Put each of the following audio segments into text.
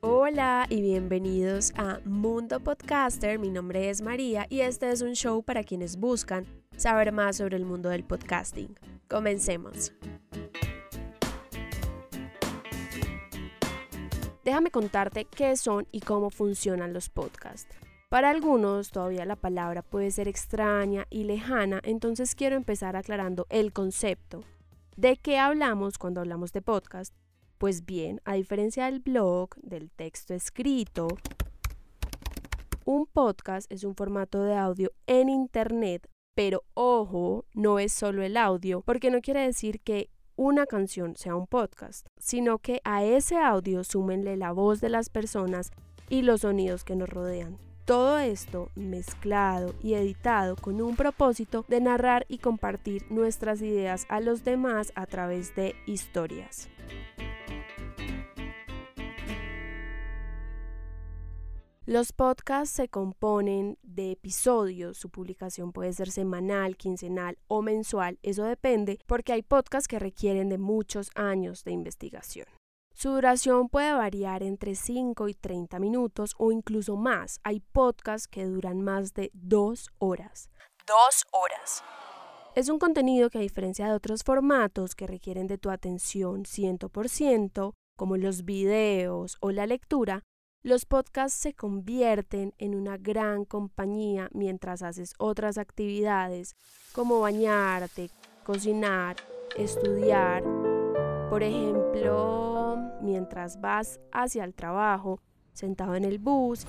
Hola y bienvenidos a Mundo Podcaster. Mi nombre es María y este es un show para quienes buscan saber más sobre el mundo del podcasting. Comencemos. Déjame contarte qué son y cómo funcionan los podcasts. Para algunos todavía la palabra puede ser extraña y lejana, entonces quiero empezar aclarando el concepto. ¿De qué hablamos cuando hablamos de podcast? Pues bien, a diferencia del blog, del texto escrito, un podcast es un formato de audio en Internet, pero ojo, no es solo el audio, porque no quiere decir que una canción sea un podcast, sino que a ese audio súmenle la voz de las personas y los sonidos que nos rodean. Todo esto mezclado y editado con un propósito de narrar y compartir nuestras ideas a los demás a través de historias. Los podcasts se componen de episodios, su publicación puede ser semanal, quincenal o mensual, eso depende porque hay podcasts que requieren de muchos años de investigación. Su duración puede variar entre 5 y 30 minutos o incluso más. Hay podcasts que duran más de 2 horas. Dos horas. Es un contenido que a diferencia de otros formatos que requieren de tu atención 100%, como los videos o la lectura, los podcasts se convierten en una gran compañía mientras haces otras actividades como bañarte, cocinar, estudiar. Por ejemplo, mientras vas hacia el trabajo, sentado en el bus.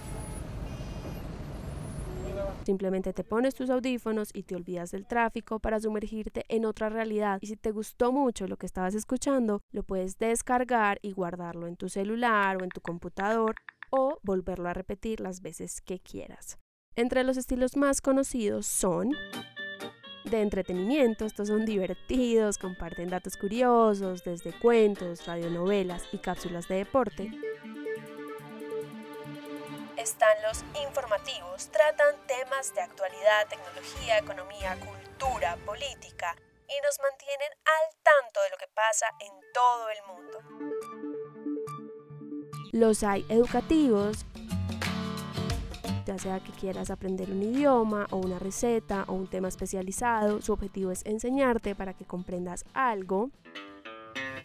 Simplemente te pones tus audífonos y te olvidas del tráfico para sumergirte en otra realidad. Y si te gustó mucho lo que estabas escuchando, lo puedes descargar y guardarlo en tu celular o en tu computador o volverlo a repetir las veces que quieras. Entre los estilos más conocidos son de entretenimiento. Estos son divertidos, comparten datos curiosos, desde cuentos, radionovelas y cápsulas de deporte. Están los informativos, tratan temas de actualidad, tecnología, economía, cultura, política y nos mantienen al tanto de lo que pasa en todo el mundo. Los hay educativos, ya sea que quieras aprender un idioma o una receta o un tema especializado, su objetivo es enseñarte para que comprendas algo.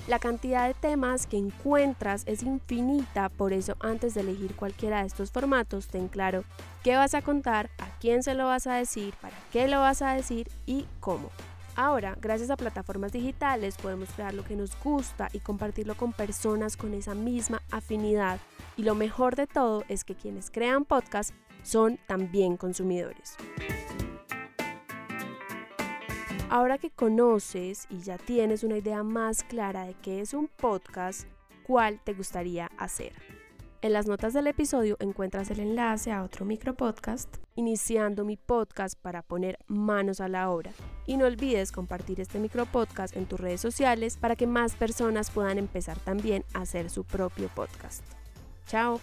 La cantidad de temas que encuentras es infinita, por eso antes de elegir cualquiera de estos formatos, ten claro qué vas a contar, a quién se lo vas a decir, para qué lo vas a decir y cómo. Ahora, gracias a plataformas digitales, podemos crear lo que nos gusta y compartirlo con personas con esa misma afinidad. Y lo mejor de todo es que quienes crean podcast son también consumidores. Ahora que conoces y ya tienes una idea más clara de qué es un podcast, ¿cuál te gustaría hacer? En las notas del episodio encuentras el enlace a otro micropodcast, iniciando mi podcast para poner manos a la obra. Y no olvides compartir este micropodcast en tus redes sociales para que más personas puedan empezar también a hacer su propio podcast. Chao.